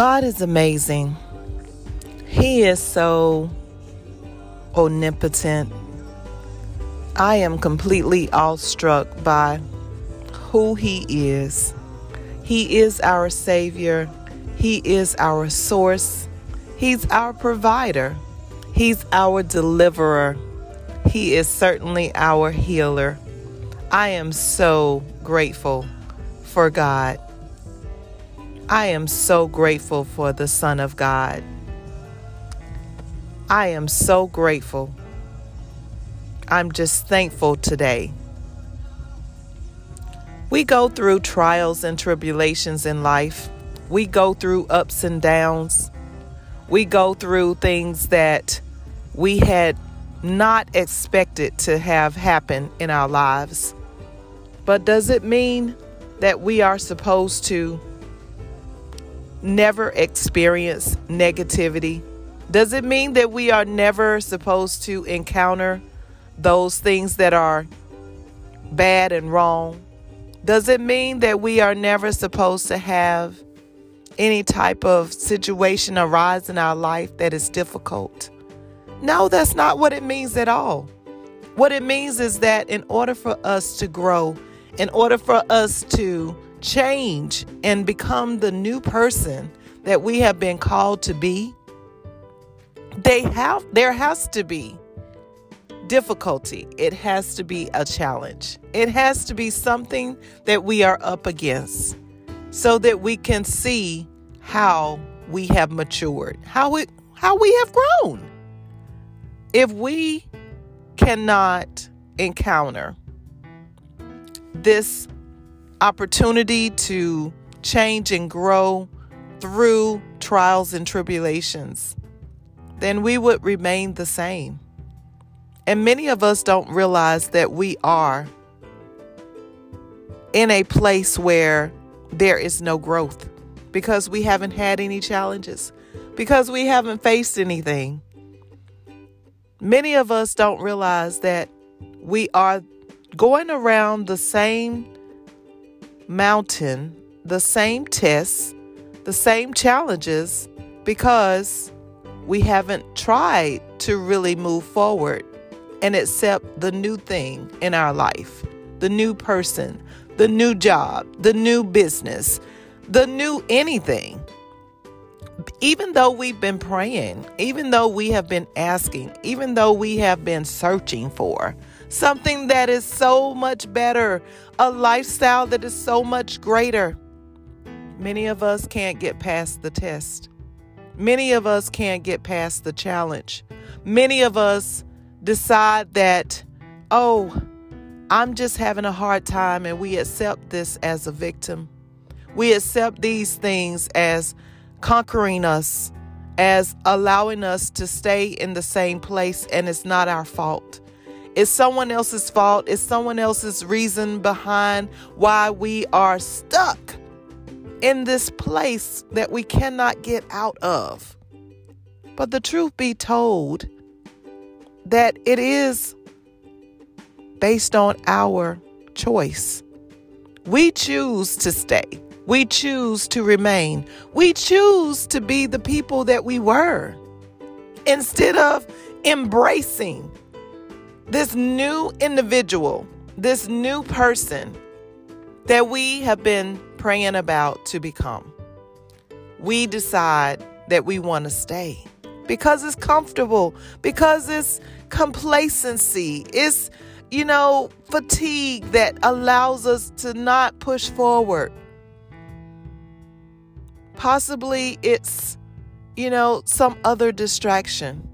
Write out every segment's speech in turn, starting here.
God is amazing. He is so omnipotent. I am completely awestruck by who He is. He is our Savior, He is our source, He's our provider, He's our deliverer, He is certainly our healer. I am so grateful for God. I am so grateful for the Son of God. I am so grateful. I'm just thankful today. We go through trials and tribulations in life. We go through ups and downs. We go through things that we had not expected to have happen in our lives. But does it mean that we are supposed to never experience negativity? Does it mean that we are never supposed to encounter those things that are bad and wrong? Does it mean that we are never supposed to have any type of situation arise in our life that is difficult? No, that's not what it means at all. What it means is that in order for us to grow, in order for us to change and become the new person that we have been called to be, they have there has to be difficulty. It has to be a challenge. It has to be something that we are up against so that we can see how we have matured, how we how we have grown. If we cannot encounter this opportunity to change and grow through trials and tribulations, then we would remain the same. And many of us don't realize that we are in a place where there is no growth because we haven't had any challenges, because we haven't faced anything. Many of us don't realize that we are going around the same mountain, the same tests, the same challenges because we haven't tried to really move forward and accept the new thing in our life the new person, the new job, the new business, the new anything. Even though we've been praying, even though we have been asking, even though we have been searching for, something that is so much better, a lifestyle that is so much greater. Many of us can't get past the test. Many of us can't get past the challenge. Many of us decide that, oh, I'm just having a hard time, and we accept this as a victim. We accept these things as conquering us, as allowing us to stay in the same place, and it's not our fault. It's someone else's fault. It's someone else's reason behind why we are stuck in this place that we cannot get out of. But the truth be told, that it is based on our choice. We choose to stay. We choose to remain. We choose to be the people that we were instead of embracing this new individual, this new person that we have been praying about to become. We decide that we want to stay because it's comfortable, because it's complacency, it's, you know, fatigue that allows us to not push forward. Possibly it's, you know, some other distraction,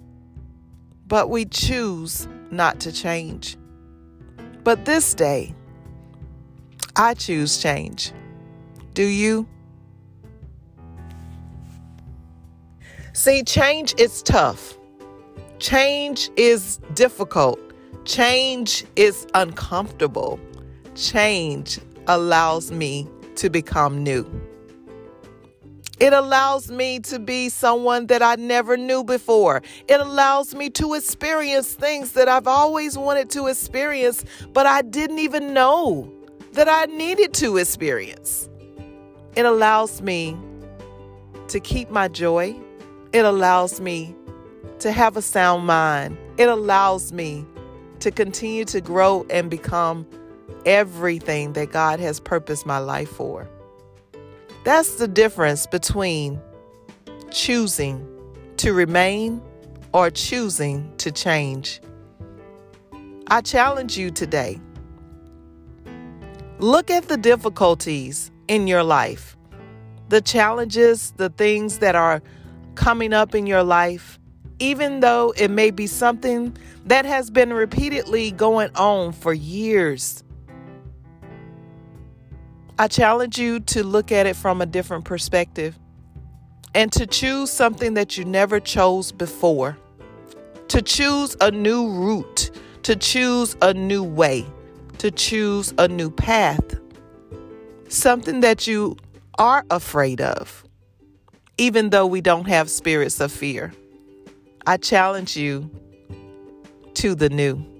but we choose not to change. But this day, I choose change. Do you? See, change is tough. Change is difficult. Change is uncomfortable. Change allows me to become new. It allows me to be someone that I never knew before. It allows me to experience things that I've always wanted to experience, but I didn't even know that I needed to experience. It allows me to keep my joy. It allows me to have a sound mind. It allows me to continue to grow and become everything that God has purposed my life for. That's the difference between choosing to remain or choosing to change. I challenge you today. Look at the difficulties in your life, the challenges, the things that are coming up in your life, even though it may be something that has been repeatedly going on for years. I challenge you to look at it from a different perspective and to choose something that you never chose before, to choose a new route, to choose a new way, to choose a new path, something that you are afraid of, even though we don't have spirits of fear. I challenge you to the new.